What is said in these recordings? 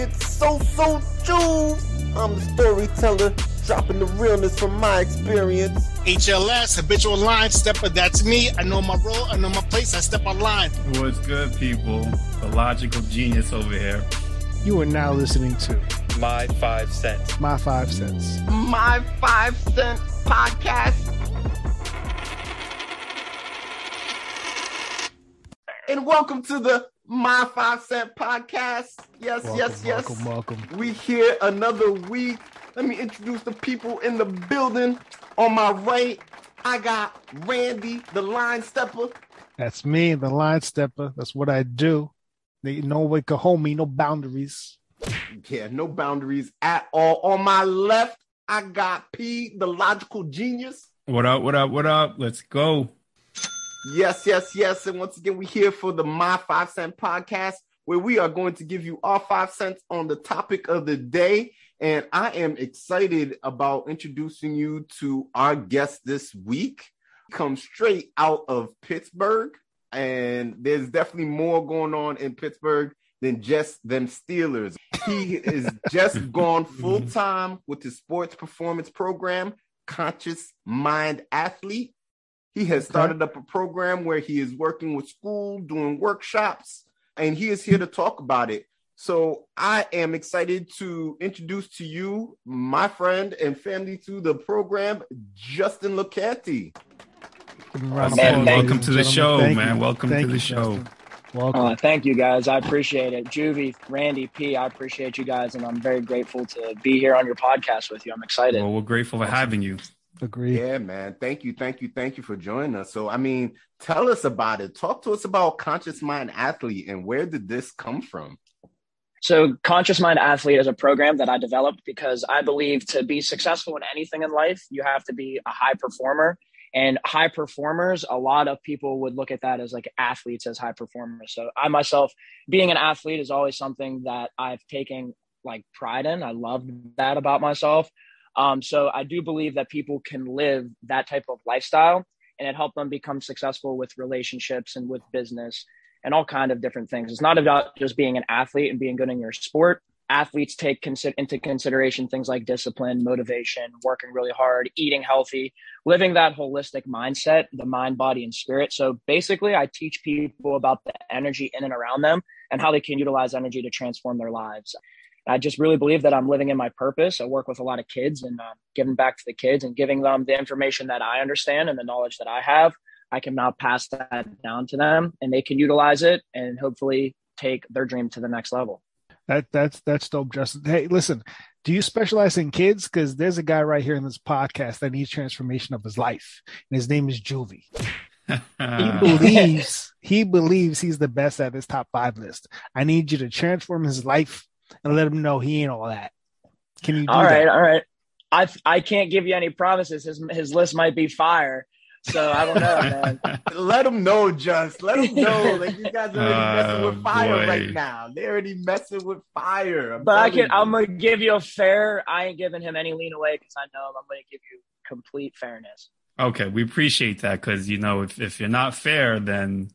It's so so true. I'm the storyteller, dropping the realness from my experience. HLS, habitual line stepper. That's me. I know my role. I know my place. I step on line. What's good, people? The logical genius over here. You are now listening to My Five Cents. My Five Cents. My five cent podcast. And welcome to the My Five Cent podcast. Yes, Welcome, yes, yes. Welcome, welcome. We here another week. Let me introduce the people in the building. On my right, I got Randy, the line stepper. That's me, the line stepper. That's what I do. They, no way can hold me, no boundaries. Yeah, no boundaries at all. On my left, I got P, the logical genius. What up? What up? What up? Let's go. Yes, yes, yes. And once again, we're here for the My Five Cent podcast, where we are going to give you our five cents on the topic of the day. And I am excited about introducing you to our guest this week. Comes straight out of Pittsburgh, and there's definitely more going on in Pittsburgh than just them Steelers. He is just gone full time with his sports performance program, Conscious Mind Athlete. He has started up a program where he is working with school, doing workshops, and he is here to talk about it. So I am excited to introduce to you my friend and family to the program, Justin Lucanti. Give him a round of Man, welcome ladies to the show. Thank man. you. Welcome Thank to the you, show. Justin. Welcome. Uh, thank you guys. I appreciate it. Juvie, Randy, P, I appreciate you guys, and I'm very grateful to be here on your podcast with you. I'm excited. Well, we're grateful for having you. Agree. Yeah, man. Thank you, thank you, thank you for joining us. So, I mean, tell us about it. Talk to us about Conscious Mind Athlete and where did this come from? So, Conscious Mind Athlete is a program that I developed because I believe to be successful in anything in life, you have to be a high performer. And high performers, a lot of people would look at that as like athletes as high performers. So, I myself, being an athlete is always something that I've taken like pride in. I love that about myself. Um, so, I do believe that people can live that type of lifestyle and it helped them become successful with relationships and with business and all kind of different things. It's not about just being an athlete and being good in your sport. Athletes take into consideration things like discipline, motivation, working really hard, eating healthy, living that holistic mindset, the mind, body, and spirit. So basically, I teach people about the energy in and around them and how they can utilize energy to transform their lives. I just really believe that I'm living in my purpose. I work with a lot of kids and uh, giving back to the kids and giving them the information that I understand and the knowledge that I have. I can now pass that down to them and they can utilize it and hopefully take their dream to the next level. That that's that's dope, Justin. Hey, listen, do you specialize in kids? Because there's a guy right here in this podcast that needs transformation of his life, and his name is Juvie. He believes he believes he's the best at his top five list. I need you to transform his life and let him know he ain't all that. Can you do All right, that? all right. I I can't give you any promises. His his list might be fire, so I don't know, man. Let them know, just let them know. Like you guys are already messing Oh, with fire boy. right now. They're already messing with fire. I'm But I telling can. I'm gonna give you a fair. I ain't giving him any lean away because I know him. I'm gonna give you complete fairness. okay, we appreciate that because you know if if you're not fair, then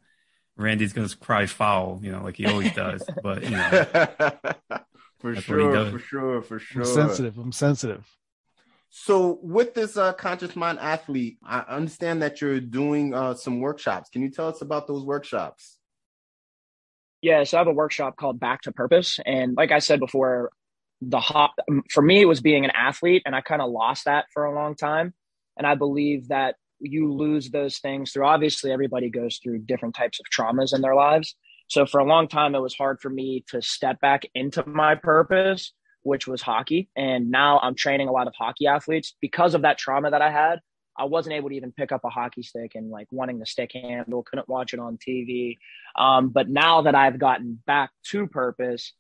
Randy's gonna cry foul, you know, like he always does. But you know, for That's what he sure, for sure, for sure. I'm sensitive. I'm sensitive. So, with this uh, conscious mind athlete, I understand that you're doing uh, some workshops. Can you tell us about those workshops? Yeah, so I have a workshop called Back to Purpose, and like I said before, the hop for me it was being an athlete, and I kind of lost that for a long time. And I believe that you lose those things through. Obviously, everybody goes through different types of traumas in their lives. So for a long time, it was hard for me to step back into my purpose, which was hockey. And now I'm training a lot of hockey athletes because of that trauma that I had. I wasn't able to even pick up a hockey stick and like wanting the stick handle, couldn't watch it on TV. Um, but now that I've gotten back to purpose,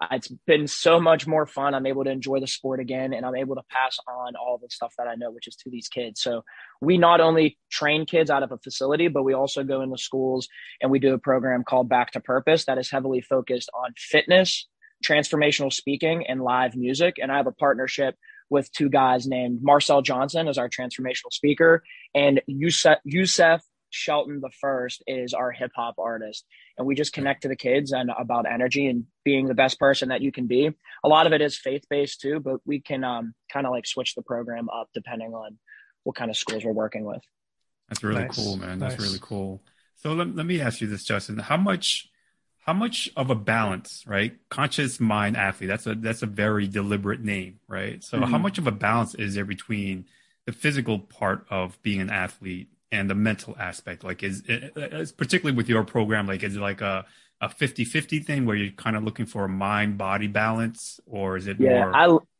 Uh, it's been so much more fun. I'm able to enjoy the sport again and I'm able to pass on all the stuff that I know, which is to these kids. So we not only train kids out of a facility, but we also go into schools and we do a program called Back to Purpose that is heavily focused on fitness, transformational speaking, and live music. And I have a partnership with two guys named Marcel Johnson as our transformational speaker and Youssef, Youssef Shelton the First is our hip hop artist, and we just connect to the kids and about energy and being the best person that you can be. A lot of it is faith based too, but we can um, kind of like switch the program up depending on what kind of schools we're working with. That's really Nice, cool, man. That's really cool. So let, let me ask you this, Justin. How much how much of a balance, right? Conscious mind athlete. That's a that's a very deliberate name, right? So how Mhm. much of a balance is there between the physical part of being an athlete and the mental aspect? Like is, is particularly with your program, like is it like a a 50-50 thing where you're kind of looking for a mind body balance or is it Yeah, more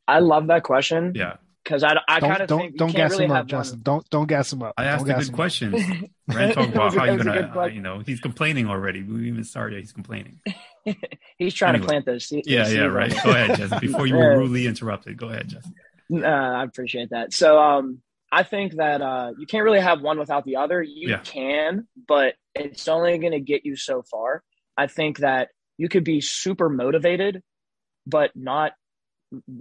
I I love that question yeah because I, I kind of don't think don't can't gas really him up, have Justin. one. Don't don't gas him up. I asked don't a good him up. questions. Rand talked It about was a- how you're gonna, good uh, question. you know, he's complaining already. We even started, he's complaining. He's trying Anyway. to plant those. se- Yeah, yeah, seeds right. Go ahead, Justin. Before you Yeah. were rudely interrupted, go ahead, Justin. Uh, I appreciate that. So um, I think that uh, you can't really have one without the other. You Yeah. can, but it's only going to get you so far. I think that you could be super motivated, but not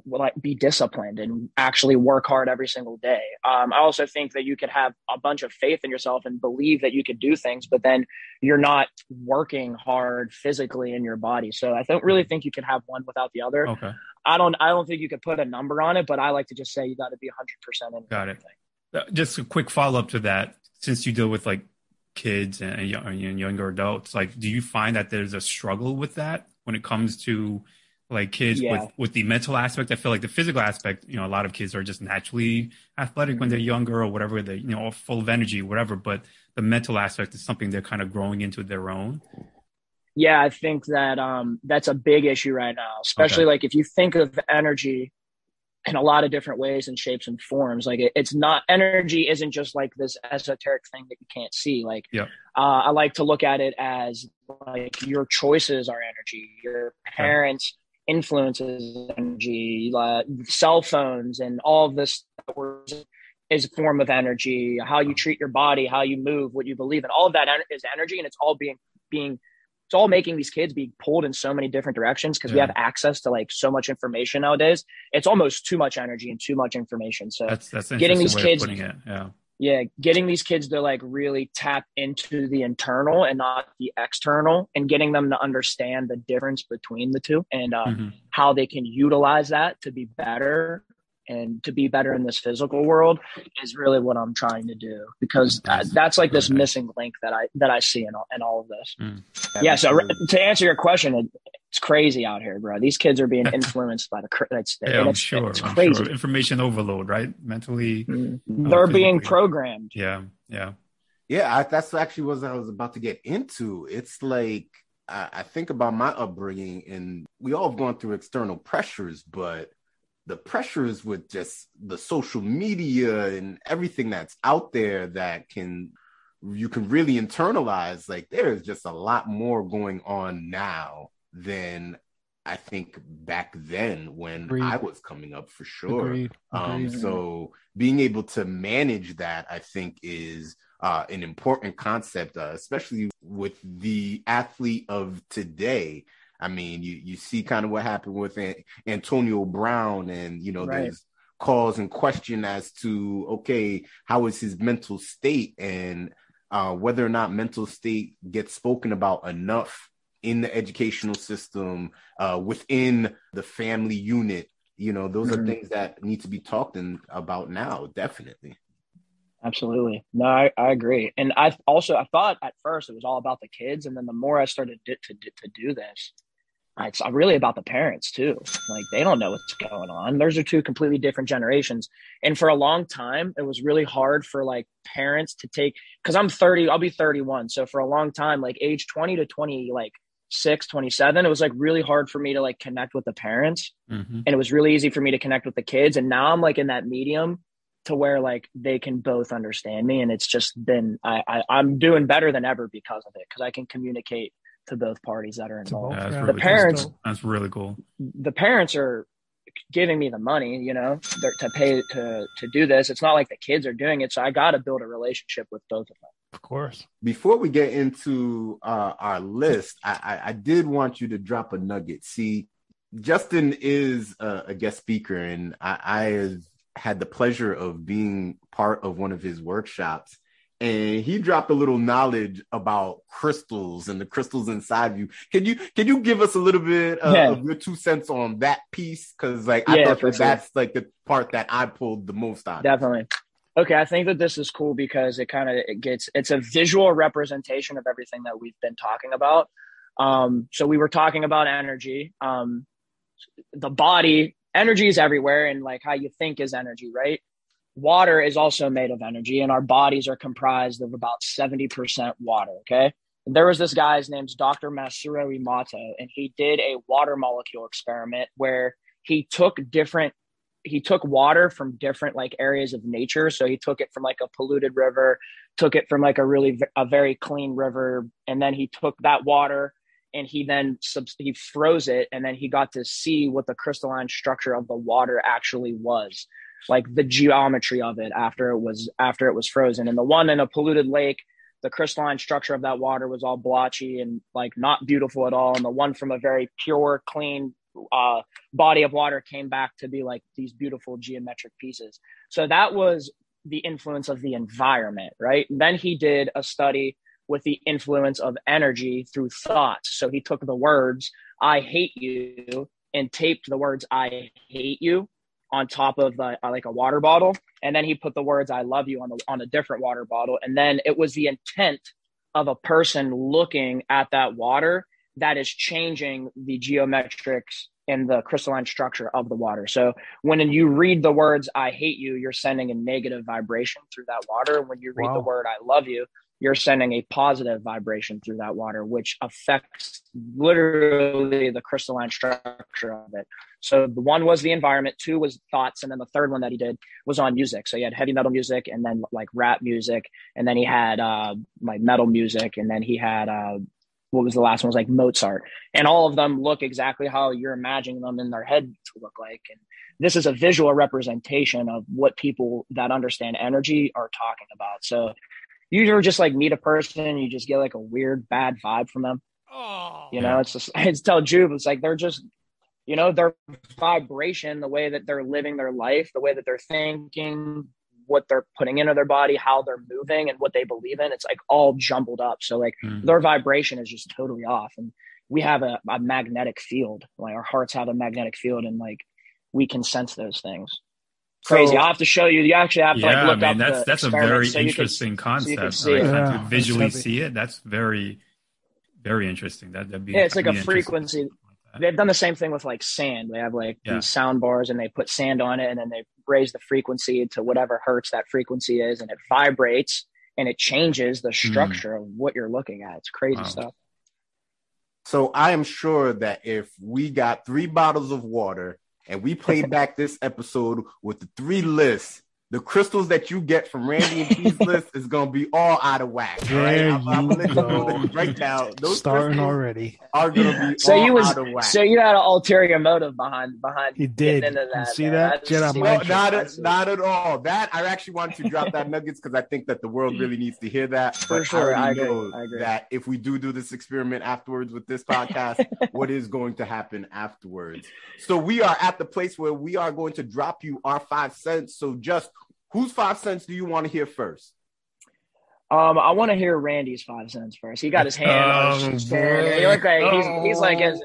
like be disciplined and actually work hard every single day. Um, I also think that you could have a bunch of faith in yourself and believe that you could do things, but then you're not working hard physically in your body. So I don't really think you can have one without the other. Okay, I don't I don't think you could put a number on it, but I like to just say you got to be 100% in Got it. everything. Uh, just a quick follow up to that. Since you deal with like kids and, and young- and younger adults, like, do you find that there's a struggle with that when it comes to like kids Yeah. with with the mental aspect? I feel like the physical aspect, you know, a lot of kids are just naturally athletic when they're younger or whatever. They you know, full of energy, whatever. But the mental aspect is something they're kind of growing into their own. Yeah, I think that um that's a big issue right now, especially like if you think of energy in a lot of different ways and shapes and forms. Like it, it's not energy isn't just like this esoteric thing that you can't see. Like Yeah. uh, I like to look at it as like your choices are energy, your parents' influences energy, uh, cell phones, and all of this is a form of energy. How you treat your body, how you move, what you believe in, all of that is energy, and it's all being being it's all making these kids be pulled in so many different directions because we have access to like so much information nowadays. It's almost too much energy and too much information. So That's that's Getting these kids-. Yeah. yeah, getting these kids to like really tap into the internal and not the external, and getting them to understand the difference between the two and uh, Mhm. how they can utilize that to be better and to be better in this physical world is really what I'm trying to do because uh, that's like this missing link that I that I see in all, in all of this. Mm. Yeah. So to answer your question, it, it's crazy out here, bro. These kids are being influenced by the. cr- It's, Yeah, I'm it's, sure. It's I'm crazy. sure. Information overload, right? Mentally. Mm. They're physically. being programmed. Yeah. Yeah. Yeah, I, that's actually what I was about to get into. It's like I, I think about my upbringing, and we all have gone through external pressures, but the pressures with just the social media and everything that's out there that can you can really internalize. Like there is just a lot more going on now than I think back then when Agreed. I was coming up for sure. Agreed. Um, so being able to manage that, I think, is uh, an important concept, uh, especially with the athlete of today. I mean, you you see kind of what happened with Antonio Brown, and you know, Right. there's cause and question as to okay, how is his mental state, and uh, whether or not mental state gets spoken about enough in the educational system, uh, within the family unit. You know, those are Mhm. things that need to be talked in, about now, definitely. Absolutely. No, I, I agree. And I also I thought at first it was all about the kids, and then the more I started to to, to do this, it's really about the parents too. Like they don't know what's going on. Those are two completely different generations. And for a long time, it was really hard for like parents to take because I'm 30, I'll be 31. So for a long time, like age 20 to 20, like six, 27, it was like really hard for me to like connect with the parents hmm and it was really easy for me to connect with the kids and now i'm like in that medium to where like they can both understand me and it's just been i, I i'm doing better than ever because of it because i can communicate to both parties that are involved Yeah, that's really The parents- cool. That's really cool. the parents are giving me the money you know to pay to to do this it's not like the kids are doing it so i got to build a relationship with both of them Of course. Before we get into uh, our list, I, I, I did want you to drop a nugget. See, Justin is a, a guest speaker, and I, I have had the pleasure of being part of one of his workshops. And he dropped a little knowledge about crystals and the crystals inside of you. Can you can you give us a little bit uh, Yeah. of your two cents on that piece? Because like Yeah, I thought for that sure. that's like the part that I pulled the most out. of. Definitely. Okay, I think that this is cool because it kind of it gets it's a visual representation of everything that we've been talking about. Um, so we were talking about energy. Um, the body, energy is everywhere, and like how you think is energy, right? Water is also made of energy, and our bodies are comprised of about seventy percent water. Okay, and there was this guy's name's Dr. Masaru Emoto, and he did a water molecule experiment where he took different he took water from different like areas of nature so he took it from like a polluted river took it from like a really a very clean river and then he took that water and he then he froze it and then he got to see what the crystalline structure of the water actually was like the geometry of it after it was after it was frozen and the one in a polluted lake the crystalline structure of that water was all blotchy and like not beautiful at all and the one from a very pure clean uh, body of water came back to be like these beautiful geometric pieces. So that was the influence of the environment, right? then he did a study with the influence of energy through thoughts. So he took the words, I hate you, and taped the words, I hate you on top of the, uh, like a water bottle. And then he put the words, I love you on, the, on a different water bottle. And then it was the intent of a person looking at that water that is changing the geometrics and the crystalline structure of the water. So when you read the words "I hate you," you're sending a negative vibration through that water. When you read the word "I love you," you're sending a positive vibration through that water, which affects literally the crystalline structure of it. So the one was the environment, two was thoughts, and then the third one that he did was on music. So he had heavy metal music, and then like rap music, and then he had uh, like metal music, and then he had uh, what was the last one? It was like Mozart, and all of them look exactly how you're imagining them in their head to look like. And this is a visual representation of what people that understand energy are talking about. So you ever just like meet a person and you just get like a weird bad vibe from them. Oh, You know, it's just it's tell Juve, it's like they're just you know, their vibration, the way that they're living their life, the way that they're thinking, what they're putting into their body, how they're moving, and what they believe in, it's like all jumbled up. So like Mm. their vibration is just totally off. And we have a, a magnetic field. Like our hearts have a magnetic field and like we can sense those things. Crazy. So- I'll have to show you. You actually have to yeah, like look I up mean that's the that's a very so you could- interesting concept. can see like, it. Yeah, to that's visually see it. That's very, very interesting. That that'd be Yeah, it's like a that'd be interesting. frequency. They've done the same thing with like sand. They have like Yeah. these sound bars and they put sand on it and then they raise the frequency to whatever hertz that frequency is and it vibrates and it changes the structure of what you're looking at. It's crazy Hmm. Wow. stuff. So I am sure that if we got three bottles of water and we played back this episode with the three lists, the crystals that you get from Randy and P's list is gonna be all out of whack. All right, There I'm, I'm you gonna let you know go. right now. Those Starting crystals already. are gonna be So all you was out of whack. so you had an ulterior motive behind behind He did. getting into You see man. that? I just Jedi see No, not I at, not at all. That I actually wanted to drop that nuggets because I think that the world really needs to hear that. For But sure, I I agree, know I agree. that if we do do this experiment afterwards with this podcast, what is going to happen afterwards? So we are at the place where we are going to drop you our five cents. So just whose five cents do you want to hear first? Um, I want to hear Randy's five cents first. He got his hand on Oh, his chair. He look like he's, he's like his,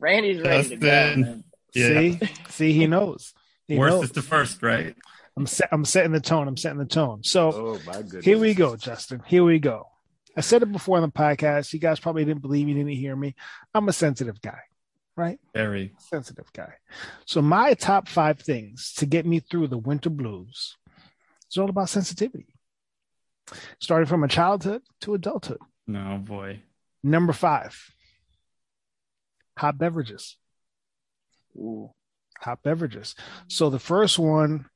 Randy's ready to go. Justin. man. Yeah. See, see, he knows. He Worst knows. is the first, right? I'm set. I'm setting the tone. I'm setting the tone. So Oh my here we go, Justin. Here we go. I said it before on the podcast. You guys probably didn't believe me, didn't hear me. I'm a sensitive guy, right? Very. Sensitive guy. So my top five things to get me through the winter blues is all about sensitivity. Starting from a childhood to adulthood. No boy. Number five, hot beverages. Ooh. hot beverages. So the first one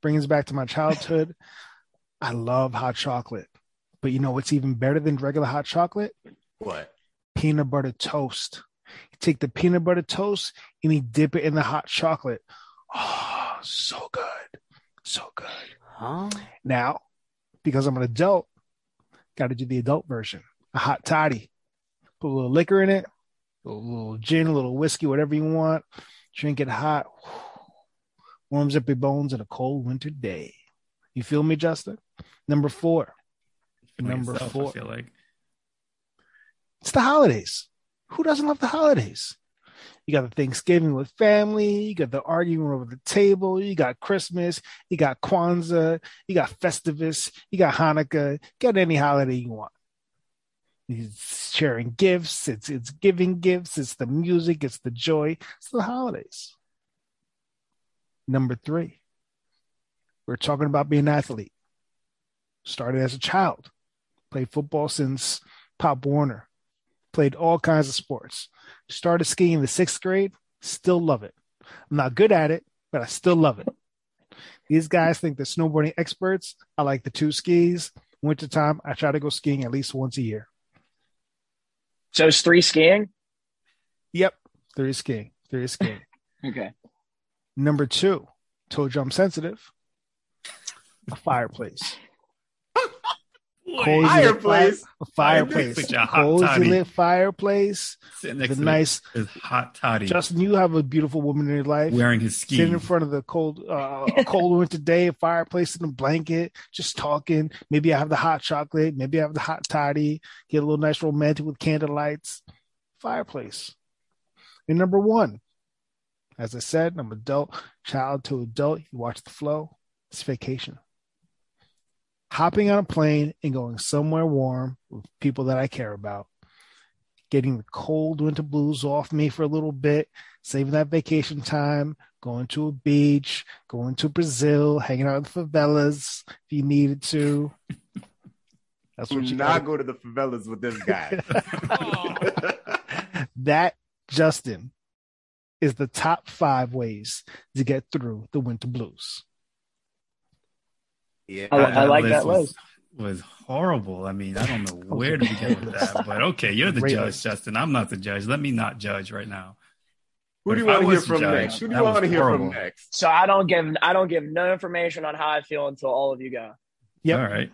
brings back to my childhood. I love hot chocolate. But you know what's even better than regular hot chocolate? What? Peanut butter toast. You take the peanut butter toast and you dip it in the hot chocolate. Oh, so good. So good. Huh? Now, because I'm an adult, got to do the adult version. A hot toddy. Put a little liquor in it, a little gin, a little whiskey, whatever you want. Drink it hot. Warms up your bones on a cold winter day. You feel me, Justin? Number four, Number itself, four. I feel like It's the holidays. Who doesn't love the holidays? You got the Thanksgiving with family. You got the arguing over the table. You got Christmas. You got Kwanzaa. You got Festivus. You got Hanukkah. Get any holiday you want. It's sharing gifts. It's it's giving gifts. It's the music. It's the joy. It's the holidays. Number three, we're talking about being an athlete. Started as a child, played football since Pop Warner, played all kinds of sports. Started skiing in the sixth grade, still love it. I'm not good at it, but I still love it. These guys think they're snowboarding experts. I like the two skis. Wintertime, I try to go skiing at least once a year. So it's three skiing. Yep, Three skiing. Three skiing. Okay. Number two, toe jump sensitive. A fireplace. Cozy lit Fireplace. fi- A fireplace. Hot Cozy toddy. lit fireplace. sitting next The to nice his hot toddy, Justin, you have a beautiful woman in your life. wearing his ski. Sitting in front of the cold, uh, cold winter day, fireplace in a blanket, just talking. Maybe I have the hot chocolate. Maybe I have the hot toddy. Get a little nice romantic with candle lights. Fireplace. And number one, as I said, I'm adult, child to adult. You watch the flow. It's vacation. Hopping on a plane and going somewhere warm with people that I care about. Getting the cold winter blues off me for a little bit, saving that vacation time, going to a beach, going to Brazil, hanging out in the favelas if you needed to. That's what you not got. go to the favelas with this guy. That, Justin, is the top five ways to get through the winter blues. Yeah, I, I like that was, list. was horrible. I mean, I don't know where to begin with that, but okay, you're the Great judge, list. Justin. I'm not the judge. Let me not judge right now. Who do you want to hear from judge, next? Who do you want to hear horrible. from next? So I don't give I don't give no information on how I feel until all of you go. Yep. All right.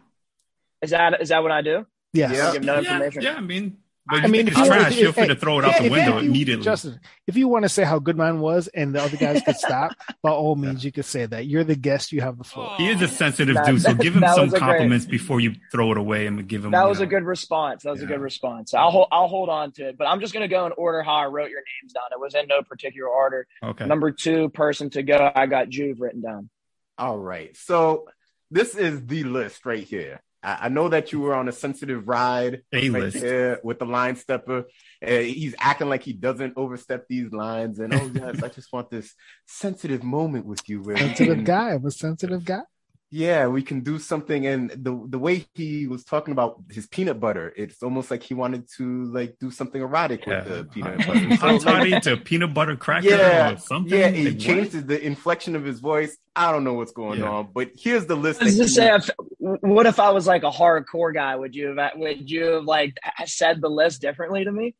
Is that is that what I do? Yes. Yeah. Give no Yeah, information. yeah, I mean, but I I mean, mean, if it's you- trash. if- Feel free if- to throw it Yeah, out the if window you- immediately. Justin, if you want to say how good mine was and the other guys could stop, by all means, you could say that. You're the guest. You have the floor. he is a sensitive That- dude, so give him some was a great- compliments before you throw it away and give him. That you was a good response. That was a good response. I'll hold I'll hold on to it. But I'm just gonna go in order how I wrote your names down. It was in no particular order. Okay. Number two person to go, I got Juve written down. All right. So this is the list right here. I, I know that you were on a sensitive ride right with the line stepper. Uh, he's acting like he doesn't overstep these lines. And oh yes, I just want this sensitive moment with you. Where we Sensitive can- guy. I'm a sensitive guy. Yeah, we can do something. And the the way he was talking about his peanut butter, it's almost like he wanted to like do something erotic Yeah. with the peanut butter. So, Hot like, toddy to peanut butter cracker yeah, or something. yeah, he Like, what? the inflection of his voice. I don't know what's going Yeah. on, but here's the list. I was that just say, if, what if I was like a hardcore guy? Would you have would you have like said the list differently to me?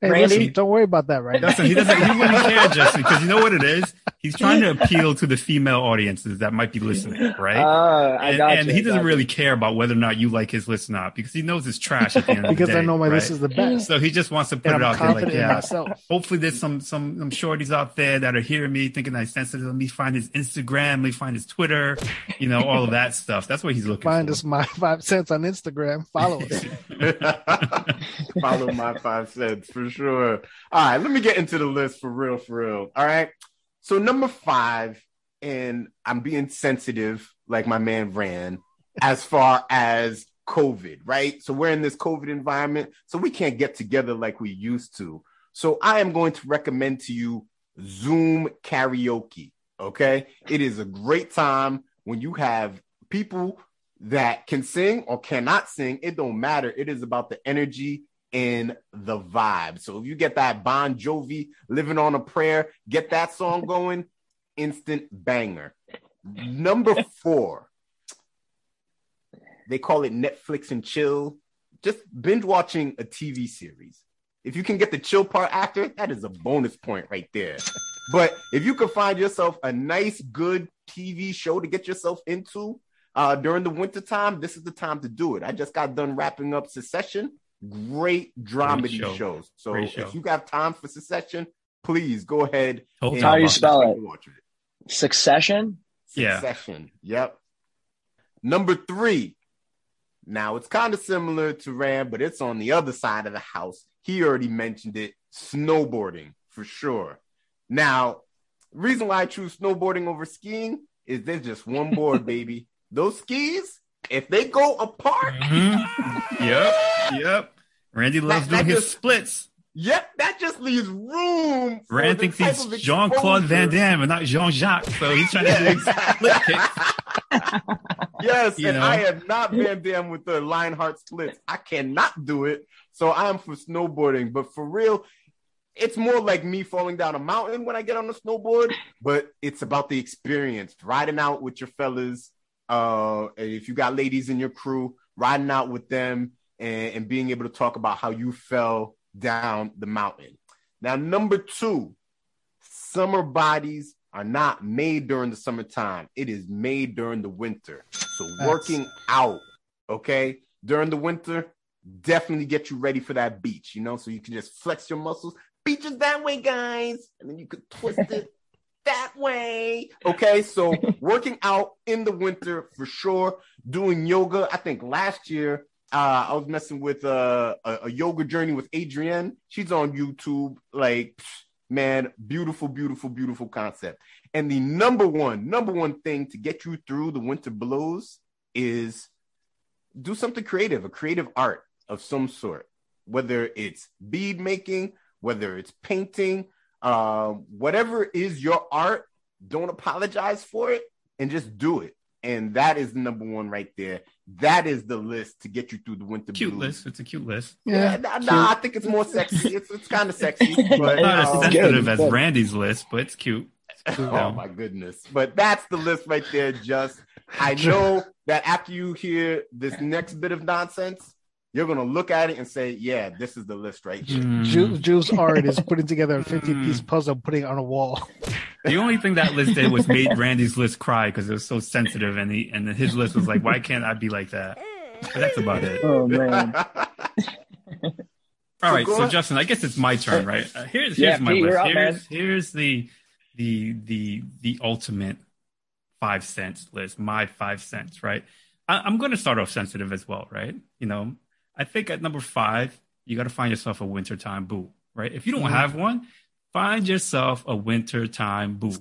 Hey, Randy? listen, don't worry about that right now. Justin, he doesn't. He wouldn't care, Justin, because you know what it is. He's trying to appeal to the female audiences that might be listening, right? Uh, I and, got and he I doesn't got really care about whether or not you like his list or not because he knows it's trash at the end of because the day. I know my right? list is the best. So he just wants to put and it I'm out there, like, yeah. myself. Hopefully, there's some some some shorties out there that are hearing me, thinking I'm sensitive. Let me find his Instagram. Let me find his Twitter. You know, all of that stuff. That's what he's looking for. Find for. us my five cents on Instagram. Follow us. Follow my five cents for sure. All right, let me get into the list for real, for real. All right. So number five, and I'm being sensitive, like my man ran, as far as COVID, right? So we're in this COVID environment, so we can't get together like we used to. So I am going to recommend to you Zoom karaoke. Okay. It is a great time when you have people that can sing or cannot sing. It don't matter. It is about the energy and the vibe. So if you get that Bon Jovi living on a prayer, get that song going, instant banger. Number four, they call it Netflix and chill. Just binge watching a TV series. If you can get the chill part after, that is a bonus point right there. But if you can find yourself a nice, good TV show to get yourself into uh, during the winter time, this is the time to do it. I just got done wrapping up Secession. Great dramedy show. shows. So Great show. if you got time for Secession, please go ahead. Whole and time How you spell it? it. Succession. Yeah. Succession. Yep. Number three, Now it's kind of similar to Ram, but it's on the other side of the house. He already mentioned it snowboarding for sure. Now, reason why I choose snowboarding over skiing is there's just one board, baby. Those skis, if they go apart, Mhm. Yep, yep. Randy loves That- that doing his just- splits. yep, that just leaves room. for Rand thinks he's Jean Claude Van. Damme and not Jean Jacques, so he's trying to do split kicks. Yes, You and know? I am not Van Damme with the Lionheart splits. I cannot do it. So I'm for snowboarding. But for real, it's more like me falling down a mountain when I get on the snowboard, but it's about the experience. Riding out with your fellas. Uh, if you got ladies in your crew, riding out with them and, and being able to talk about how you fell down the mountain. Now, number two, summer bodies are not made during the summertime. It is made during the winter. So That's- working out, okay, during the winter, definitely get you ready for that beach, you know, so you can just flex your muscles. Beach is that way, guys. And then you could twist it that way. Okay, so working out in the winter for sure. Doing yoga. I think last year uh, I was messing with uh, a, a yoga journey with Adriene. She's on YouTube. Like, man, beautiful, beautiful, beautiful concept. And the number one, number one thing to get you through the winter blows is do something creative, a creative art of some sort, whether it's bead making, whether it's painting, um, whatever is your art, don't apologize for it and just do it. And that is the number one right there. That is the list to get you through the winter Cute blues. list. It's a cute list. Yeah, nah, nah, I think it's more sexy. It's, it's kind of sexy, but Not as um, good, sensitive as. Randy's list, but it's cute. oh my goodness. But that's the list right there, just I know that after you hear this next bit of nonsense, you're gonna look at it and say, Yeah, this is the list right here. Mm. Ju- Jules art is putting together a 50 Mm. piece puzzle, putting it on a wall. The only thing that list did was made Randy's list cry because it was so sensitive, and he and then his list was like, "Why can't I be like that?" But that's about it. Oh man. All right, go so. Justin, I guess it's my turn, right? Uh, here's Yeah, my Pete, list. you're up, here's here's the the the the ultimate five cents list. My five cents, right? I, I'm going to start off sensitive as well, right? You know, I think at number five, you got to find yourself a wintertime boo, right? If you don't Mhm. have one, find yourself a wintertime boo.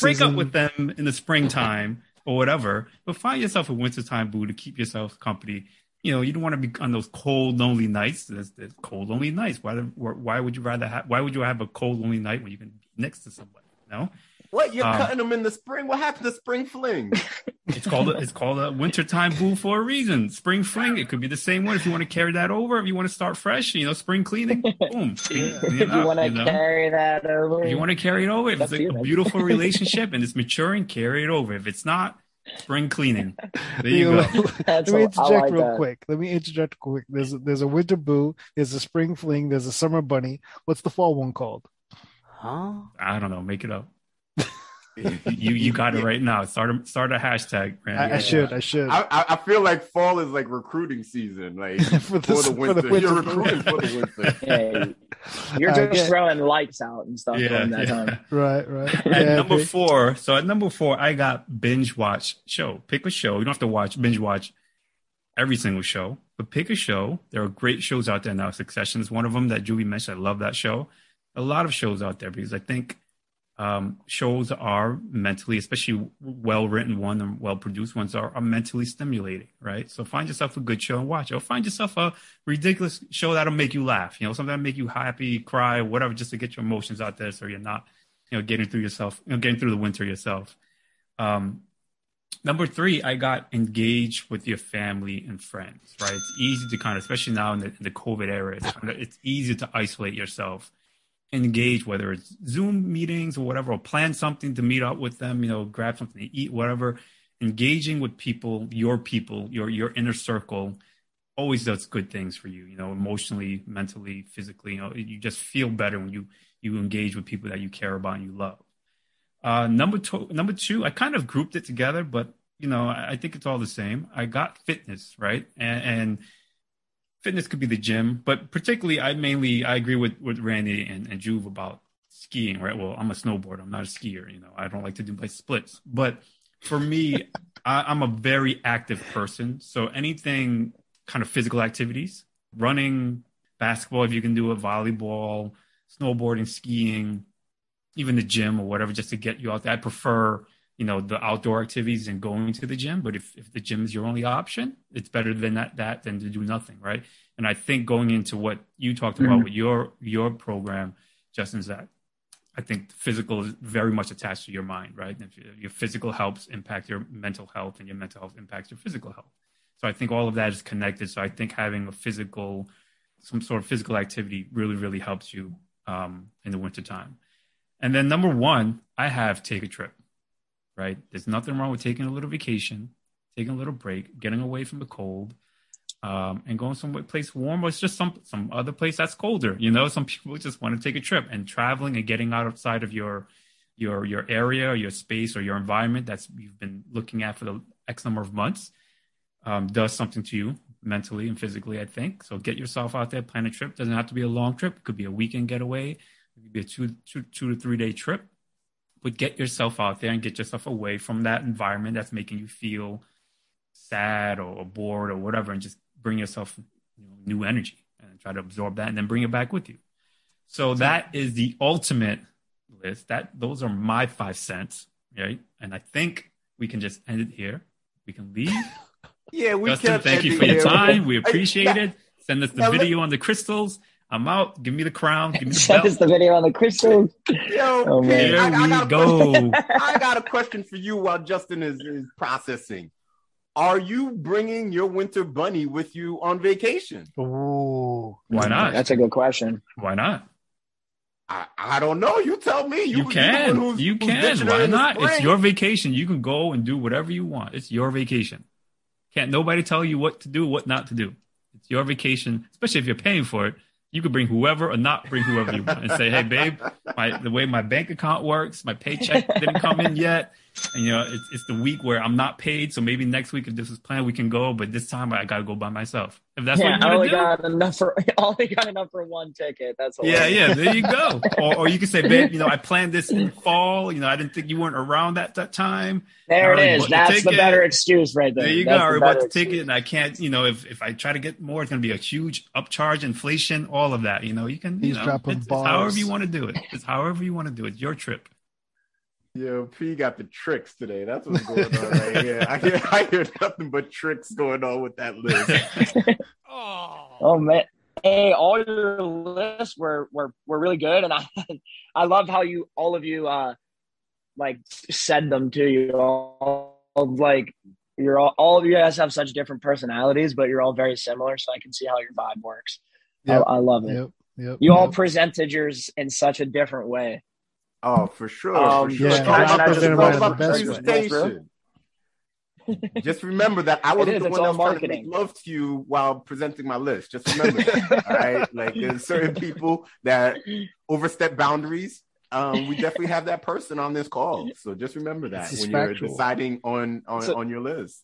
Break up with them in the springtime or whatever, but find yourself a wintertime boo to keep yourself company. You know, you don't want to be on those cold, lonely nights. There's, there's cold, lonely nights. Why, why would you rather have? Why would you have a cold, lonely night when you can be next to somebody? No, what you're Um, cutting them in the spring? What happened to spring fling? it's called a, it's called a wintertime boo for a reason. Spring fling. It could be the same one if you want to carry that over. If you want to start fresh, you know, spring cleaning. Boom. Clean it if you want to know? carry that over, If you want to carry it over, if it's a, a beautiful relationship and it's maturing, carry it over. If it's not, spring cleaning. There you know, go. Let me interject like real that. quick. Let me interject quick. There's a, there's a winter boo. There's a spring fling. There's a summer bunny. What's the fall one called? Huh? I don't know. Make it up. You you got it right now. Start a start a hashtag, Randy. I, I should. I should. I, I I feel like fall is like recruiting season, like For for the- the, for the winter. winter You're recruiting for the winter. Yeah, you're I just get- throwing lights out and stuff Yeah, during that yeah. time. right. Right. At Yeah, number okay. four, so at number four, I got binge watch show. Pick a show. You don't have to watch binge watch every single show, but pick a show. There are great shows out there now. Succession is one of them that Julie mentioned. I love that show. A lot of shows out there because I think um, shows are mentally, especially well written one and well produced ones, are, are mentally stimulating, right? So find yourself a good show and watch it, or find yourself a ridiculous show that'll make you laugh. You know, something that'll make you happy, cry, whatever, just to get your emotions out there, so you're not, you know, getting through yourself, you know, getting through the winter yourself. Um, number three, I got engaged with your family and friends, right? It's easy to kind of, especially now in the, in the COVID era, it's, it's easy to isolate yourself engage, whether it's Zoom meetings or whatever, or plan something to meet up with them, you know, grab something to eat, whatever. Engaging with people, your people, your your inner circle, always does good things for you, you know, emotionally, mentally, physically. You know, you just feel better when you you engage with people that you care about and you love. Uh, number two, number two, I kind of grouped it together, but you know, I, I think it's all the same. I got fitness, right, and, and fitness could be the gym, but particularly I mainly I agree with with Randy and, and Juve about skiing, right? Well, I'm a snowboarder, I'm not a skier, you know. I don't like to do my splits. But for me, I, I'm a very active person. So anything kind of physical activities, running, basketball, if you can do it, volleyball, snowboarding, skiing, even the gym or whatever, just to get you out there. I prefer, you know, the outdoor activities and going to the gym. But if, if the gym is your only option, it's better than that, that than to do nothing, right? And I think going into what you talked about Mhm. with your your program, Justin, is that I think physical is very much attached to your mind, right? If your- your physical helps impact your mental health, and your mental health impacts your physical health. So I think all of that is connected. So I think having a physical, some sort of physical activity really, really helps you um, in the wintertime. And then number one, I have take a trip, right? There's nothing wrong with taking a little vacation, taking a little break, getting away from the cold, um, and going some place warm or it's just some some other place that's colder. You know, some people just want to take a trip and traveling and getting outside of your your your area, or your space, or your environment that's you've been looking at for the X number of months um, does something to you mentally and physically. I think so. Get yourself out there, plan a trip. Doesn't have to be a long trip. It could be a weekend getaway. It could be a two two two to three day trip. But get yourself out there and get yourself away from that environment that's making you feel sad or, or bored or whatever, and just bring yourself you know, new energy and try to absorb that and then bring it back with you. So that is the ultimate list. That those are my five cents, right? And I think we can just end it here. We can leave. Yeah, we Justin, can. thank you for your here. time. We appreciate yeah, it. Send us the Now, video on the crystals. I'm out. Give me the crown. Give me the Send us the video on the crystals. Yo, Oh, man. Here I, I we got a go. question. I got a question for you while Justin is, is processing. Are you bringing your winter bunny with you on vacation? Ooh. Why mm, not? That's a good question. Why not? I, I don't know. You tell me. You, You, can. one who's- you who's can. Why not? It's your vacation. You can go and do whatever you want. It's your vacation. Can't nobody tell you what to do, what not to do. It's your vacation, especially if you're paying for it. You could bring whoever or not bring whoever you want and say, "Hey, babe, my the way my bank account works, my paycheck didn't come in yet, and you know it's, it's the week where I'm not paid. So maybe next week, if this is planned, we can go. But this time, I got to go by myself. If that's yeah, what you I want only to do, got enough for only got enough for one ticket. That's all yeah, yeah, there you go. Or, or you can say, babe, you know, I planned this in fall. You know, I didn't think you weren't around at that time. There Already it is. bought the That's the ticket. better excuse right there. There you That's go. I the already bought better the ticket, excuse. and I can't. You know, if if I try to get more, it's going to be a huge upcharge, inflation, all of that. You know, you can. You He's know, it's, it's however you want to do it. It's however you want to do it. Your trip. Yo, P got the tricks today. That's what's going on right here. I hear, I hear nothing but tricks going on with that list. Oh, Oh man. Hey, all your lists were were were really good, and I I love how you all of you uh like said them to you all like you're all all of you guys have such different personalities, but you're all very similar, so I can see how your vibe works. Yep. I, I love it. Yep. Yep. You all presented yours in such a different way. Oh, for sure. Um, for sure. yeah, It's I- I just it's love all about the best way. presentation. Just remember that I was the one that all was trying to make love to you while presenting my list. Just remember that. all right. Like there's certain people that overstep boundaries. Um, we definitely have that person on this call. So just remember that This is when you're deciding on on, So- on your list.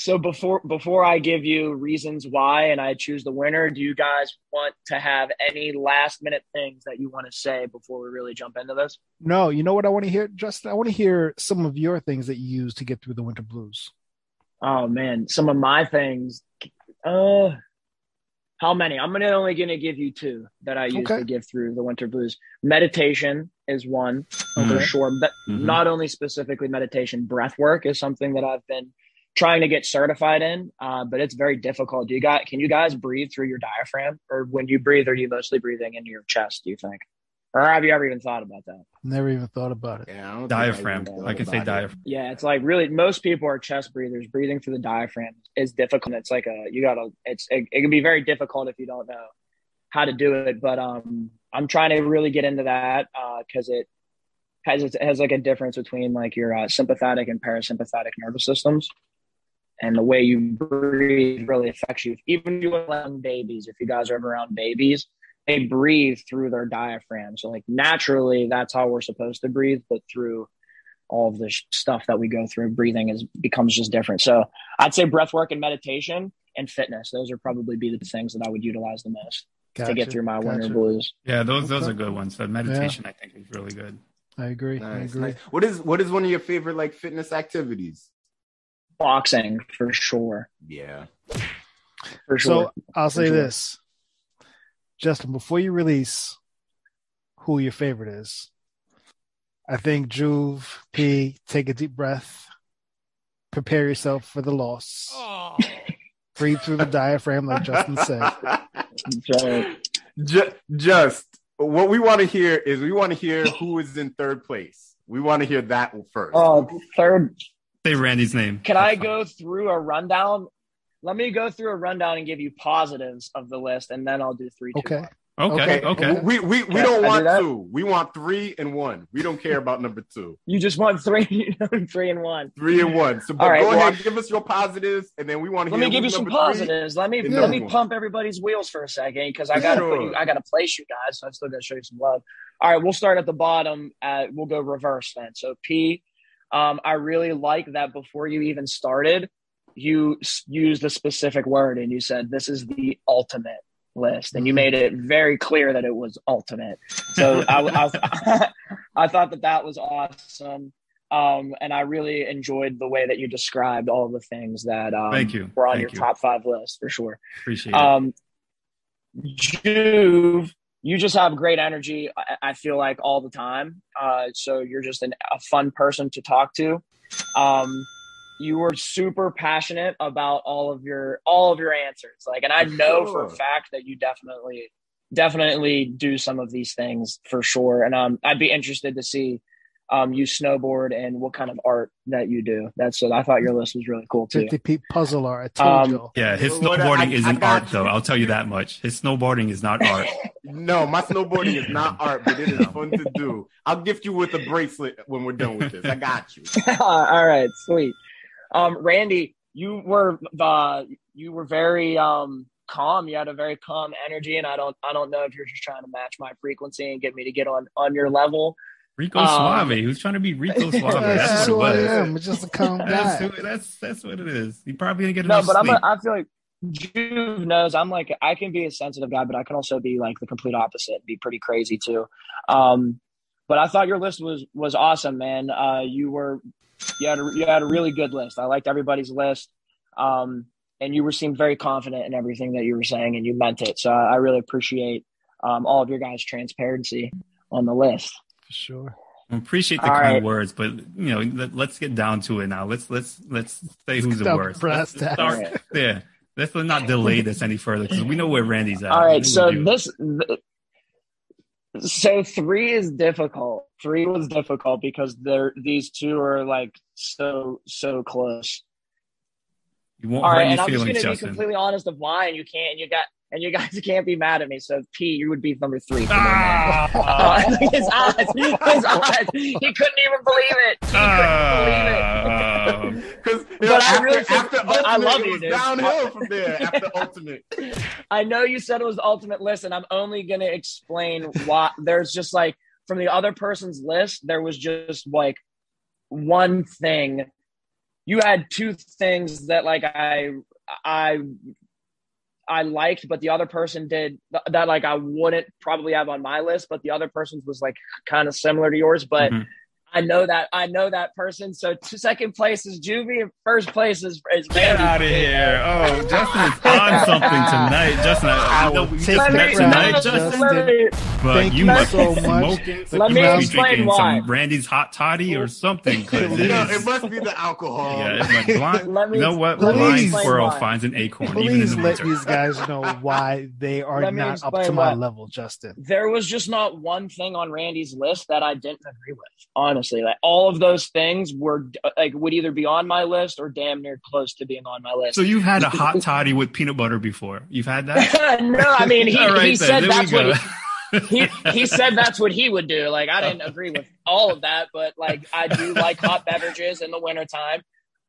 So before before I give you reasons why and I choose the winner, do you guys want to have any last minute things that you want to say before we really jump into this? No, you know what I want to hear, Justin? I want to hear some of your things that you use to get through the winter blues. Oh man, some of my things. Uh, how many? I'm gonna only gonna give you two that I use Okay. to get through the winter blues. Meditation is one for sure. But Mhm. not only specifically meditation, breath work is something that I've been trying to get certified in. Uh, but it's very difficult. Do you got? Can you guys breathe through your diaphragm, or when you breathe, are you mostly breathing into your chest? Do you think, or have you ever even thought about that? Never even thought about it. Yeah, I Diaphragm. even I can say thought about it. diaphragm. Yeah, it's like really most people are chest breathers. Breathing through the diaphragm is difficult. It's like a you gotta. It's it, it can be very difficult if you don't know how to do it. But um, I'm trying to really get into that because it has it has like a difference between like your uh, sympathetic and parasympathetic nervous systems, and the way you breathe really affects you. Even you around babies, if you guys are ever around babies, they breathe through their diaphragm. So like naturally, that's how we're supposed to breathe, but through all of the stuff that we go through, breathing is becomes just different. So I'd say breath work and meditation and fitness. Those are probably be the things that I would utilize the most to get through my winter blues. Yeah, those those are good ones. So meditation, I think, is really good. I agree. I agree. nice. What is what is one of your favorite like fitness activities? Boxing for sure. Yeah. For sure. So I'll say sure. this, Justin, before you release who your favorite is, I think Juve P, take a deep breath, prepare yourself for the loss. Oh. Breathe through the diaphragm, like Justin said. So, Ju- just what we want to hear is we want to hear who is in third place. We want to hear that first. oh, third. Say Randy's name. Can I go through a rundown? Let me go through a rundown and give you positives of the list, and then I'll do three. two, Okay. one. Okay. Okay. We we, we Can don't I do want two. We want three and one. We don't care about number two. You just want three, three and one. Three and one. So but All right, go well, ahead, give us your positives, and then we want to Let hear me give you some positives. Let me let me one. pump everybody's wheels for a second because I gotta Sure. you. I gotta place you guys. So I still gotta show you some love. All right, we'll start at the bottom. At, we'll go reverse then. So P, um, I really like that before you even started, you s- used a specific word and you said this is the ultimate list, and you made it very clear that it was ultimate. So I, I, I thought that that was awesome. Um, and I really enjoyed the way that you described all the things that um, Thank you. were on Thank your you. top five list for sure. Appreciate it. Um, Juve, you just have great energy. I, I feel like all the time. Uh, so you're just an, a fun person to talk to. Um, you were super passionate about all of your all of your answers. Like, and I know for a fact that you definitely definitely do some of these things for sure. And um, I'd be interested to see um, you snowboard and what kind of art that you do. That's what I thought your list was really cool too. 50 Pete puzzle art. I told Um, you. yeah, his snowboarding I isn't got art, though. I'll tell you that much. His snowboarding is not art. No, my snowboarding is not art, but it is fun to do. I'll gift you with a bracelet when we're done with this. I got you. All right, sweet. Um, Randy, you were uh, you were very um, calm. You had a very calm energy, and I don't I don't know if you're just trying to match my frequency and get me to get on on your level. Rico Um, Suave. Who's trying to be Rico Suave? That's That's who what I it was. am. I'm just a calm That's, who, that's that's what it is. He probably gonna get No, enough but I'm a, I feel like Juve knows I'm like I can be a sensitive guy, but I can also be like the complete opposite be pretty crazy too. Um, but I thought your list was was awesome, man. Uh, you were you had a, you had a really good list. I liked everybody's list, um, and you were seemed very confident in everything that you were saying, and you meant it. So I, I really appreciate um, all of your guys' transparency on the list. For sure. I appreciate the All kind right. words, but you know, let, us get down to it now. Let's let's let's say who's the worst. brass Let's start tacks. there. Let's not delay this any further because we know where Randy's at. All We right, know so this th- so three is difficult. Three was difficult because they're these two are like so so close. you won't All hurt right, any and I'm just gonna be completely honest of why, and you can't, and you got, and you guys can't be mad at me. So P, you would be number three. Ah! His eyes, his eyes. He couldn't even believe it. He couldn't believe it. Ah, Because I after, really think- after but I ultimate, love it you, dude. downhill from there. After ultimate, I know you said it was the ultimate list, and I'm only going to explain why. There's just like from the other person's list, there was just like one thing. You had two things that like I I I liked, but the other person did that like I wouldn't probably have on my list, but the other person's was like kind of similar to yours, but. Mhm. I know that I know that person. So two, second place is Juvie, and first place is, is Get Randy. out of here! Oh, Justin is on something tonight. Justin, uh, I, I know we take just met me- tonight, Justin. Justin, let but Thank you you must so be much. smoking. Let you me must be explain drinking why. some Randy's hot toddy or something. it you know, is- it must be the alcohol. Yeah, it's like blind, Let me- you know what? let me Blind explain squirrel why. finds an acorn even in Please the let winter. these guys know why they are Let not up explain to my level, Justin. there was just not one thing on Randy's list that I didn't agree with. Honestly, like all of those things were like would either be on my list or damn near close to being on my list. So you've had a hot toddy with peanut butter before? You've had that? no, I mean he, right, he said There that's what he, he he said that's what he would do. Like I didn't agree with all of that, but like I do like hot beverages in the wintertime.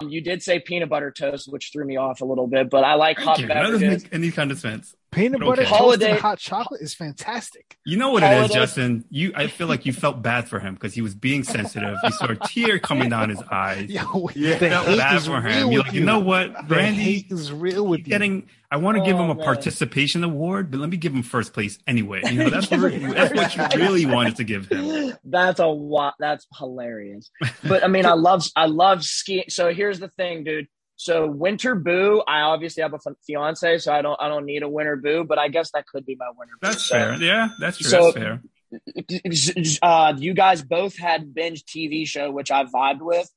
You did say peanut butter toast, which threw me off a little bit, but I like hot Thank you. That doesn't make any kind of sense. Peanut But butter okay. toast Holiday- and hot chocolate is fantastic. You know what it is, Justin. You, I feel like you felt bad for him because he was being sensitive. You saw a tear coming down his eyes. Yo, Yeah. the felt bad for him. You're like, you know what, The Randy? hate is real with you. Getting, I want to give Oh, him a man. participation award, but let me give him first place anyway. You know, that's, what, that's what you really wanted to give him. That's a lot. That's hilarious. But I mean, I love I love skiing. So here's the thing, dude. So winter boo. I obviously have a fiance, so I don't I don't need a winter boo. But I guess that could be my winter. boo. That's So, fair. Yeah, that's true. So- that's fair. Uh, you guys both had binge TV show, which I vibed with.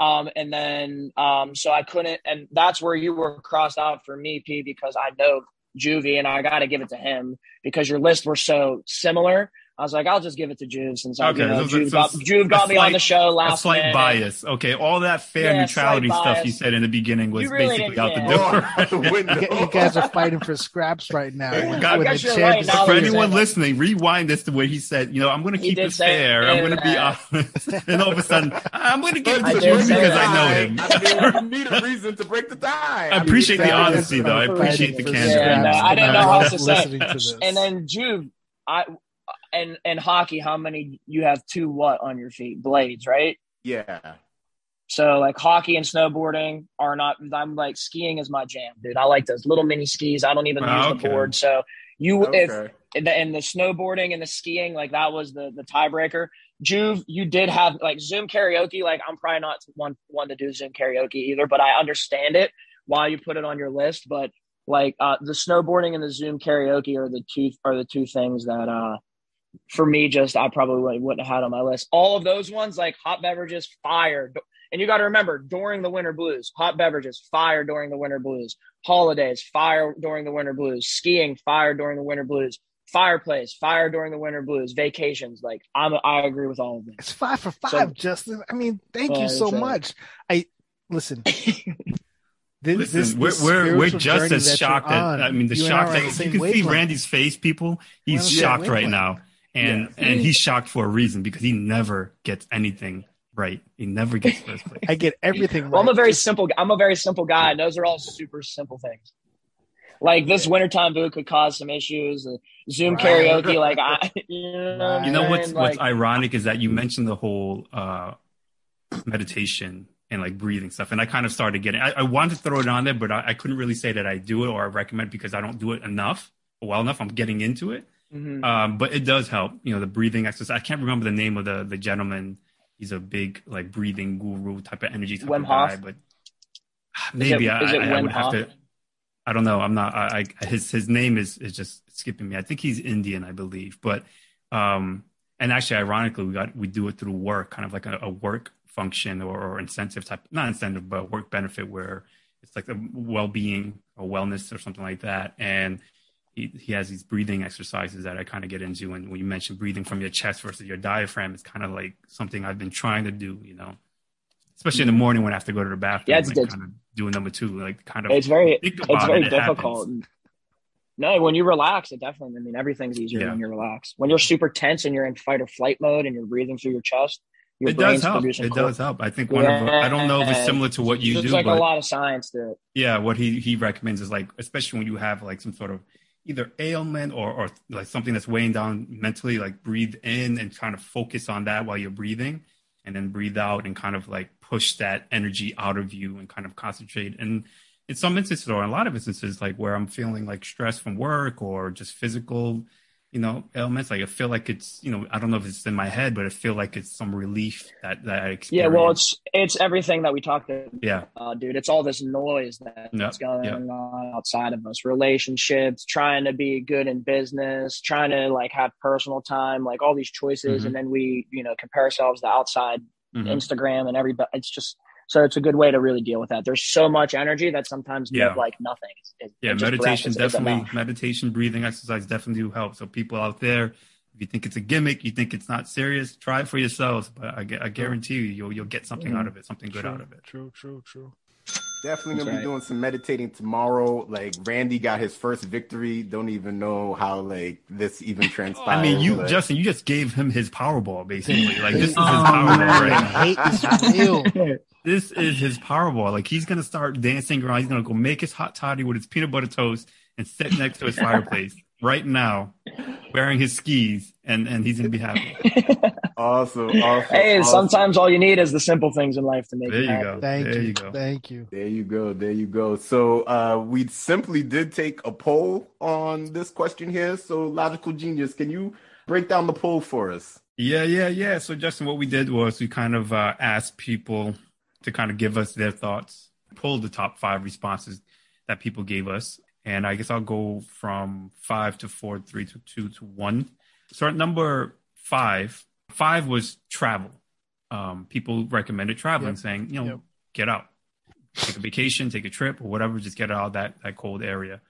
Um, and then um, so I couldn't, and that's where you were crossed out for me, P, because I know Juvie, and I got to give it to him because your lists were so similar. I was like, I'll just give it to Juve since I, Okay, you know, so- Juve so- got, Juve got a me on the show A last slight minute. bias. Okay, all that fair Yeah, neutrality stuff you said in the beginning was really basically didn't out the door. Oh, out the window. You you guys are fighting for scraps right now. I with- guess with the right, now For anyone listening, rewind this to where he said, "You know, I'm going to keep it fair. I'm going to be honest." and all of a sudden, I'm going to give it I to did you say because. I know him. I mean, you need a reason to break the tie. I appreciate the honesty, though. I appreciate the candor. Yeah, no, scraps I didn't know how to say it. Listening to this. And then Juve, I and and hockey, how many you have two what on your feet? Blades, right? Yeah. So like hockey and snowboarding are not. I'm like skiing is my jam, dude. I like those little mini skis. I don't even Oh, use okay. the board. So you if and the, and the snowboarding and the skiing, like that was the the tiebreaker. Juve, you did have like Zoom karaoke. Like I'm probably not one one to do Zoom karaoke either, but I understand it why you put it on your list. But like uh, the snowboarding and the Zoom karaoke are the two are the two things that uh for me just I probably wouldn't- wouldn't have had on my list. All of those ones like hot beverages, fire. And you got to remember during the winter blues, hot beverages, fire during the winter blues, holidays, fire during the winter blues, skiing, fire during the winter blues, fireplace, fire during the winter blues, vacations. Like I'm, I agree with all of them. It's five for five, So- Justin. I mean, thank Yeah, you so uh, much. I listen. This, Listen, this- we're this we're, we're just as shocked at. I mean, the you shock are that the if you can see. Randy's face, people, he's shocked right now, and Yeah. and he's shocked for a reason because he never gets anything right. He never gets first place. I get everything right. Well, I'm a very Just- simple. I'm a very simple guy. And those are all super simple things. Like this wintertime boot could cause some issues. uh, Zoom Right. karaoke, like I, you know, what I'm You know what's saying? what's Like, ironic is that you mentioned the whole uh, meditation and like breathing stuff, and I kind of started getting. I, I wanted to throw it on there, but I, I couldn't really say that I do it or I recommend because I don't do it enough, well enough. I'm getting into it, mhm. um, but it does help. You know, the breathing exercise. I can't remember the name of the the gentleman. He's a big like breathing guru type of energy type Wim of guy, Hof? but maybe it- I, is it I, I Wim would have to. I don't know. I'm not. I, I his his name is is just skipping me. I think he's Indian, I believe. But um, and actually, ironically, we got we do it through work, kind of like a, a work function or, or incentive type, not incentive, but work benefit where it's like a well being or wellness or something like that. And he he has these breathing exercises that I kind of get into. And when you mention breathing from your chest versus your diaphragm, it's kind of like something I've been trying to do. You know. Especially in the mm-hmm. morning when I have to go to the bathroom, Yeah, it's- like it's- kind of doing number two, like kind of it's very, it's very it, it difficult. No, when you relax, it definitely. I mean, everything's easier Yeah. when you're relaxed. When you're super tense and you're in fight or flight mode and you're breathing through your chest, your it does help. It does help. I think one of I don't know if it's similar to what you There's do, like but a lot of science to it. yeah, what he he recommends is like, especially when you have like some sort of either ailment or or like something that's weighing down mentally, like breathe in and kind of focus on that while you're breathing, and then breathe out and kind of like push that energy out of you and kind of concentrate. And in some instances, or in a lot of instances, like where I'm feeling like stress from work or just physical, you know, ailments, like I feel like it's, you know, I don't know if it's in my head, but I feel like it's some relief that that I experience. Yeah, well, it's it's everything that we talked about, yeah, uh, dude. It's all this noise that's Yep, going yep. on outside of us. Relationships, trying to be good in business, trying to like have personal time, like all these choices, Mhm. and then we, you know, compare ourselves to outside Mhm. Instagram and everybody. It's just so it's a good way to really deal with that. There's so much energy that sometimes you Yeah. have like nothing. It, yeah it meditation is- is definitely meditation breathing exercise definitely do help so people out there if you think it's a gimmick you think it's not serious try it for yourselves but i, I guarantee you you'll, you'll get something out mm-hmm. of it something good True, out of it True, true, true. Definitely gonna That's be doing some meditating tomorrow. Like Randy got his first victory. Don't even know how like this even transpired. i mean you but- justin you just gave him his powerball basically like this is his Oh, powerball man, right now. hate is real. this is his powerball like he's gonna start dancing around he's gonna go make his hot toddy with his peanut butter toast and sit next to his fireplace right now, wearing his skis, and and he's gonna be happy. Awesome. awesome hey, awesome. sometimes all you need is the simple things in life to make There you you happy. go. Thank there you. you go. Thank you. There you go. There you go. So uh, we simply did take a poll on this question here. So logical genius, can you break down the poll for us? Yeah, yeah, yeah. So Justin, what we did was we kind of uh, asked people to kind of give us their thoughts, pull the top five responses that people gave us, and I guess I'll go from five to four, three to two to one. So at number five, five was travel. Um, people recommended traveling, Yep. saying, you know, Yep. get out, take a vacation, take a trip, or whatever, just get out of that that cold area.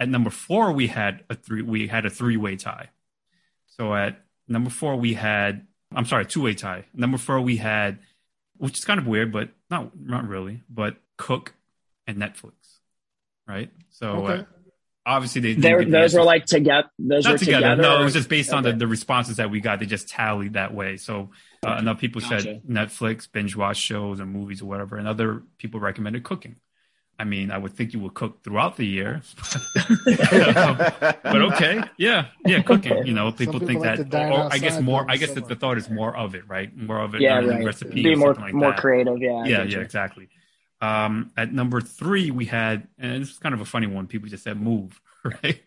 At number four, we had a three we had a three way tie. So at number four, we had I'm sorry, two way tie. Number four, we had, which is kind of weird, but not not really, but Cook and Netflix, right? So Okay. uh, obviously they didn't There, give the those were answers. like together. Those not were together. together. No, it was just based on the, the responses that we got. They just tallied that way. So uh, enough people Gotcha. said Netflix, binge watch shows and movies or whatever, and other people recommended cooking. I mean, I would think you would cook throughout the year, but okay, yeah, yeah, cooking. You know, people, people think like that, dine or I guess more. I guess the, the thought is more of it, right? More of it, yeah, not right. recipe Be or more like more that. creative. Yeah. Yeah, yeah, you. exactly. Um, at number three, we had, and this is kind of a funny one. People just said move, right?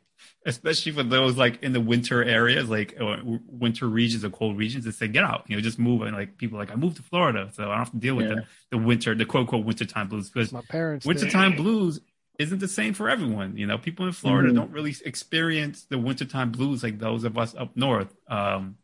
Especially for those like in the winter areas, like uh, winter regions or cold regions, that say get out, you know, just move. And like people like I moved to Florida, so I don't have to deal with Yeah. the, the winter, the quote unquote wintertime blues because My parents. did. wintertime blues isn't the same for everyone. You know, people in Florida Mhm. don't really experience the wintertime blues like those of us up north. Um,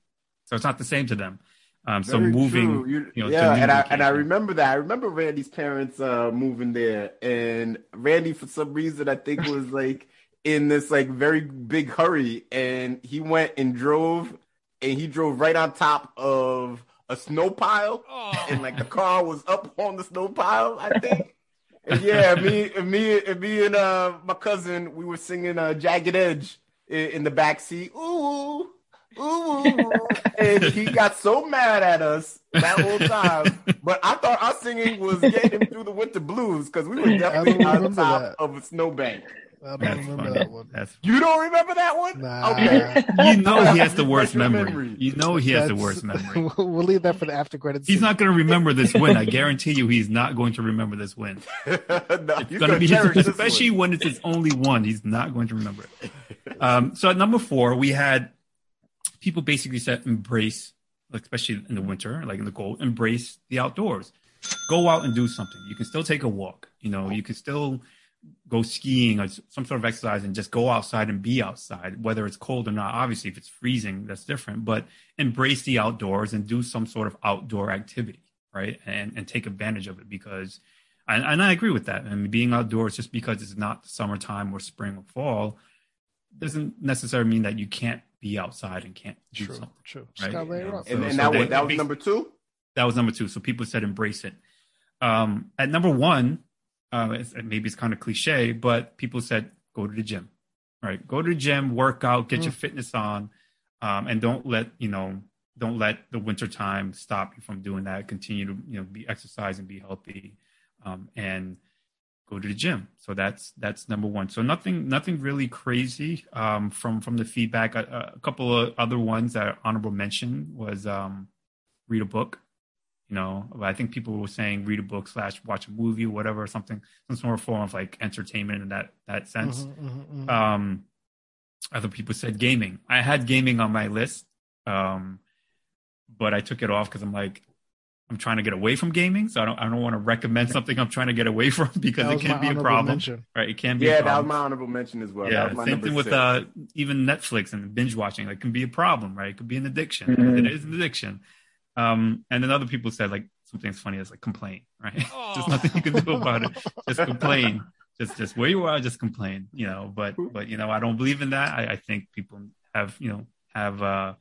so it's not the same to them. Um, so Very moving. You- you know, yeah, and I and I remember that. I remember Randy's parents uh moving there, and Randy for some reason I think was like in this like very big hurry, and he went and drove, and he drove right on top of a snow pile, and like the car was up on the snow pile, I think. And yeah, me, and me, and me, and uh, my cousin, we were singing uh, "Jagged Edge" in, in the back seat. Ooh, ooh, ooh. and he got so mad at us that whole time. But I thought our singing was getting him through the winter blues because we were definitely on top that. of a snowbank. I don't That's remember funny. that one. That's You don't remember that one? Nah. Okay. you know he has the worst memory. memory. You know he has the worst memory. we'll we'll leave that for the after credits. He's scene. not going to remember this win. I guarantee you, he's not going to remember this win. no, It's going to be his, especially when it's his only one. He's not going to remember it. Um, so at number four, we had people basically said embrace, especially in the winter, like in the cold, embrace the outdoors. Go out and do something. You can still take a walk. You know, you can still go skiing or some sort of exercise and just go outside and be outside, whether it's cold or not. Obviously, if it's freezing, that's different. But embrace the outdoors and do some sort of outdoor activity, right? And and take advantage of it because, and, and I agree with that. I mean, being outdoors just because it's not summertime or spring or fall doesn't necessarily mean that you can't be outside and can't do True, something. true. Right. Just gotta lay it up. And, So- and so that they- was that was number two. That was number two. So people said embrace it. Um, at number one, uh, it's, maybe it's kind of cliche, but people said go to the gym. Right, go to the gym, work out, get your fitness on, um, and don't let you know don't let the winter time stop you from doing that. Continue to you know be exercise and be healthy, um, and go to the gym. So that's that's number one. So nothing nothing really crazy um, from from the feedback. A, a couple of other ones that honorable mention was um, read a book. You know, I think people were saying read a book slash watch a movie or whatever, or something, some sort of form of like entertainment in that that sense. Mhm, mhm, mhm. Um, other people said gaming. I had gaming on my list, um, but I took it off because I'm like, I'm trying to get away from gaming, so I don't I don't want to recommend something I'm trying to get away from because it can be a problem, mention. right? It can be. Yeah, a that was my honorable mention as well. That Yeah, was my same number thing with six. uh, even Netflix and binge watching. Like, can be a problem, right? It could be an addiction. Mhm. It is an addiction. Um, and then other people said like something as funny as like complain, right? There's nothing you can do about it. Just complain. Just just where you are, just complain. You know, but but you know, I don't believe in that. I, I think people have you know have uh,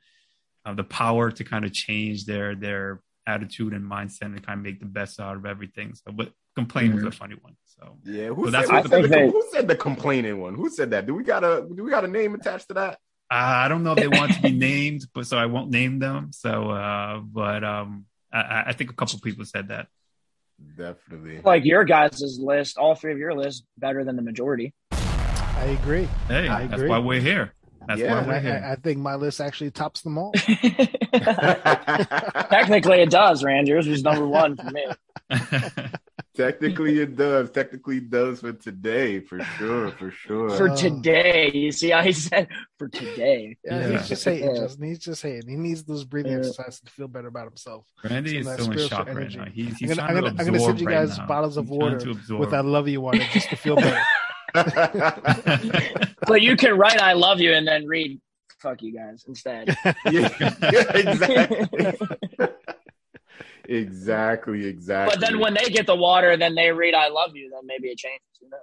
uh the power to kind of change their their attitude and mindset and kind of make the best out of everything. So, but complain was a funny one. So Yeah, who, So said, that's who, said the- the, I think who said the complaining one? Who said that? Do we got a do we got a name attached to that? Uh, I don't know if they want to be named, but so I won't name them. So, uh, but um, I, I think a couple people said that. Definitely. Like your guys' list, all three of your lists better than the majority. I agree. Hey, I that's agree. why we're here. That's Yeah. why we're I, here. I, I think my list actually tops them all. Technically, it does, Rand. Yours was number one for me. Technically, it does. Technically, it does for today, for sure, for sure. For Oh. today, you see how he said for today. Yeah, Yeah. he's just hating, Yeah. Justin. He's just hating. He needs those breathing Yeah. exercises to feel better about himself. Randy Some is of that still in shock energy. right now. He's, I'm gonna, trying I'm to gonna, I'm gonna send you guys right bottles of He's water with I love you water just to feel better. But you can write "I love you" and then read "fuck you guys" instead. yeah, yeah, exactly. exactly, exactly. But then when they get the water, then they read "I love you." Then maybe it changes. Who knows?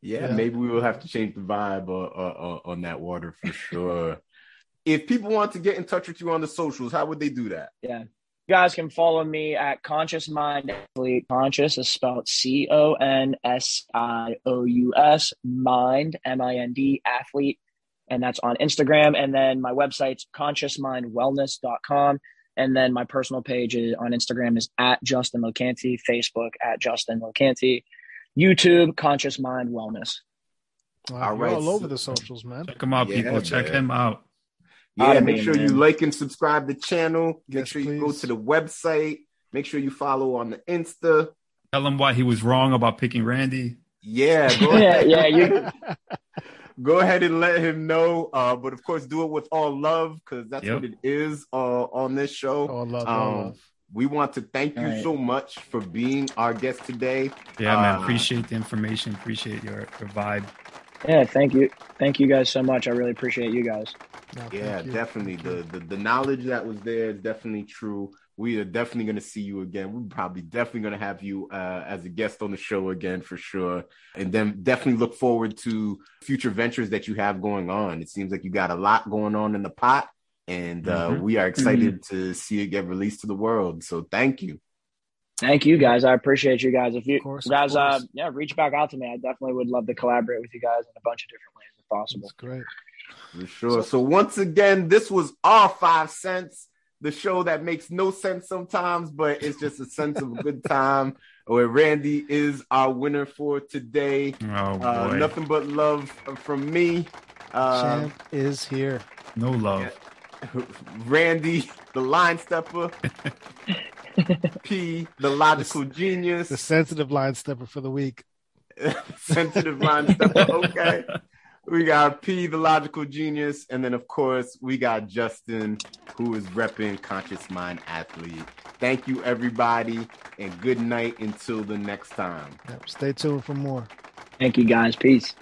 yeah, Yeah. maybe we will have to change the vibe uh, uh, uh, on that water for sure. if people want to get in touch with you on the socials, how would they do that? Yeah. You guys can follow me at Conscious Mind Athlete. Conscious is spelled C O N S I O U S. Mind M I N D Athlete, and that's on Instagram. And then my website's consciousmindwellness.com. And then my personal page is, on Instagram is at Justin Locanti. Facebook at Justin Locanti. YouTube Conscious Mind Wellness. Wow, All all over the socials, man. Check him out, Yeah, people. Check him out. Yeah, Outta make me, sure you like and subscribe the channel. Make Yes, sure you go to the website. Make sure you follow on the Insta. Tell him why he was wrong about picking Randy. Yeah, Yeah, yeah, you go ahead and let him know. Uh, but of course, do it with all love because that's Yep. what it is uh, on this show. Oh, love, all Um, love. We want to thank you All right. so much for being our guest today. Yeah, man. Uh, Appreciate the information. Appreciate your, your vibe. Yeah, thank you. Thank you guys so much. I really appreciate you guys. No, Yeah, you. definitely. The, the the knowledge that was there is definitely true. We are definitely going to see you again. We're probably definitely going to have you uh, as a guest on the show again for sure. And then definitely look forward to future ventures that you have going on. It seems like you got a lot going on in the pot, and uh, Mhm. we are excited to see it get released to the world. So thank you. Thank you guys. I appreciate you guys. If you course, guys, uh, yeah, reach back out to me. I definitely would love to collaborate with you guys in a bunch of different ways if possible. That's great. For sure. So once again, this was our five cents, the show that makes no sense sometimes, but it's just a sense of a good time. Where Randy is our winner for today. Oh, Uh, boy. nothing but love from me. Uh, Champ is here. no love. Randy, the line stepper. P, the logical genius. The sensitive line stepper for the week. sensitive line stepper. Okay. We got P, the logical genius, and then of course we got Justin, who is repping Conscious Mind Athlete. Thank you, everybody, and good night until the next time. Yep, stay tuned for more. Thank you guys. Peace.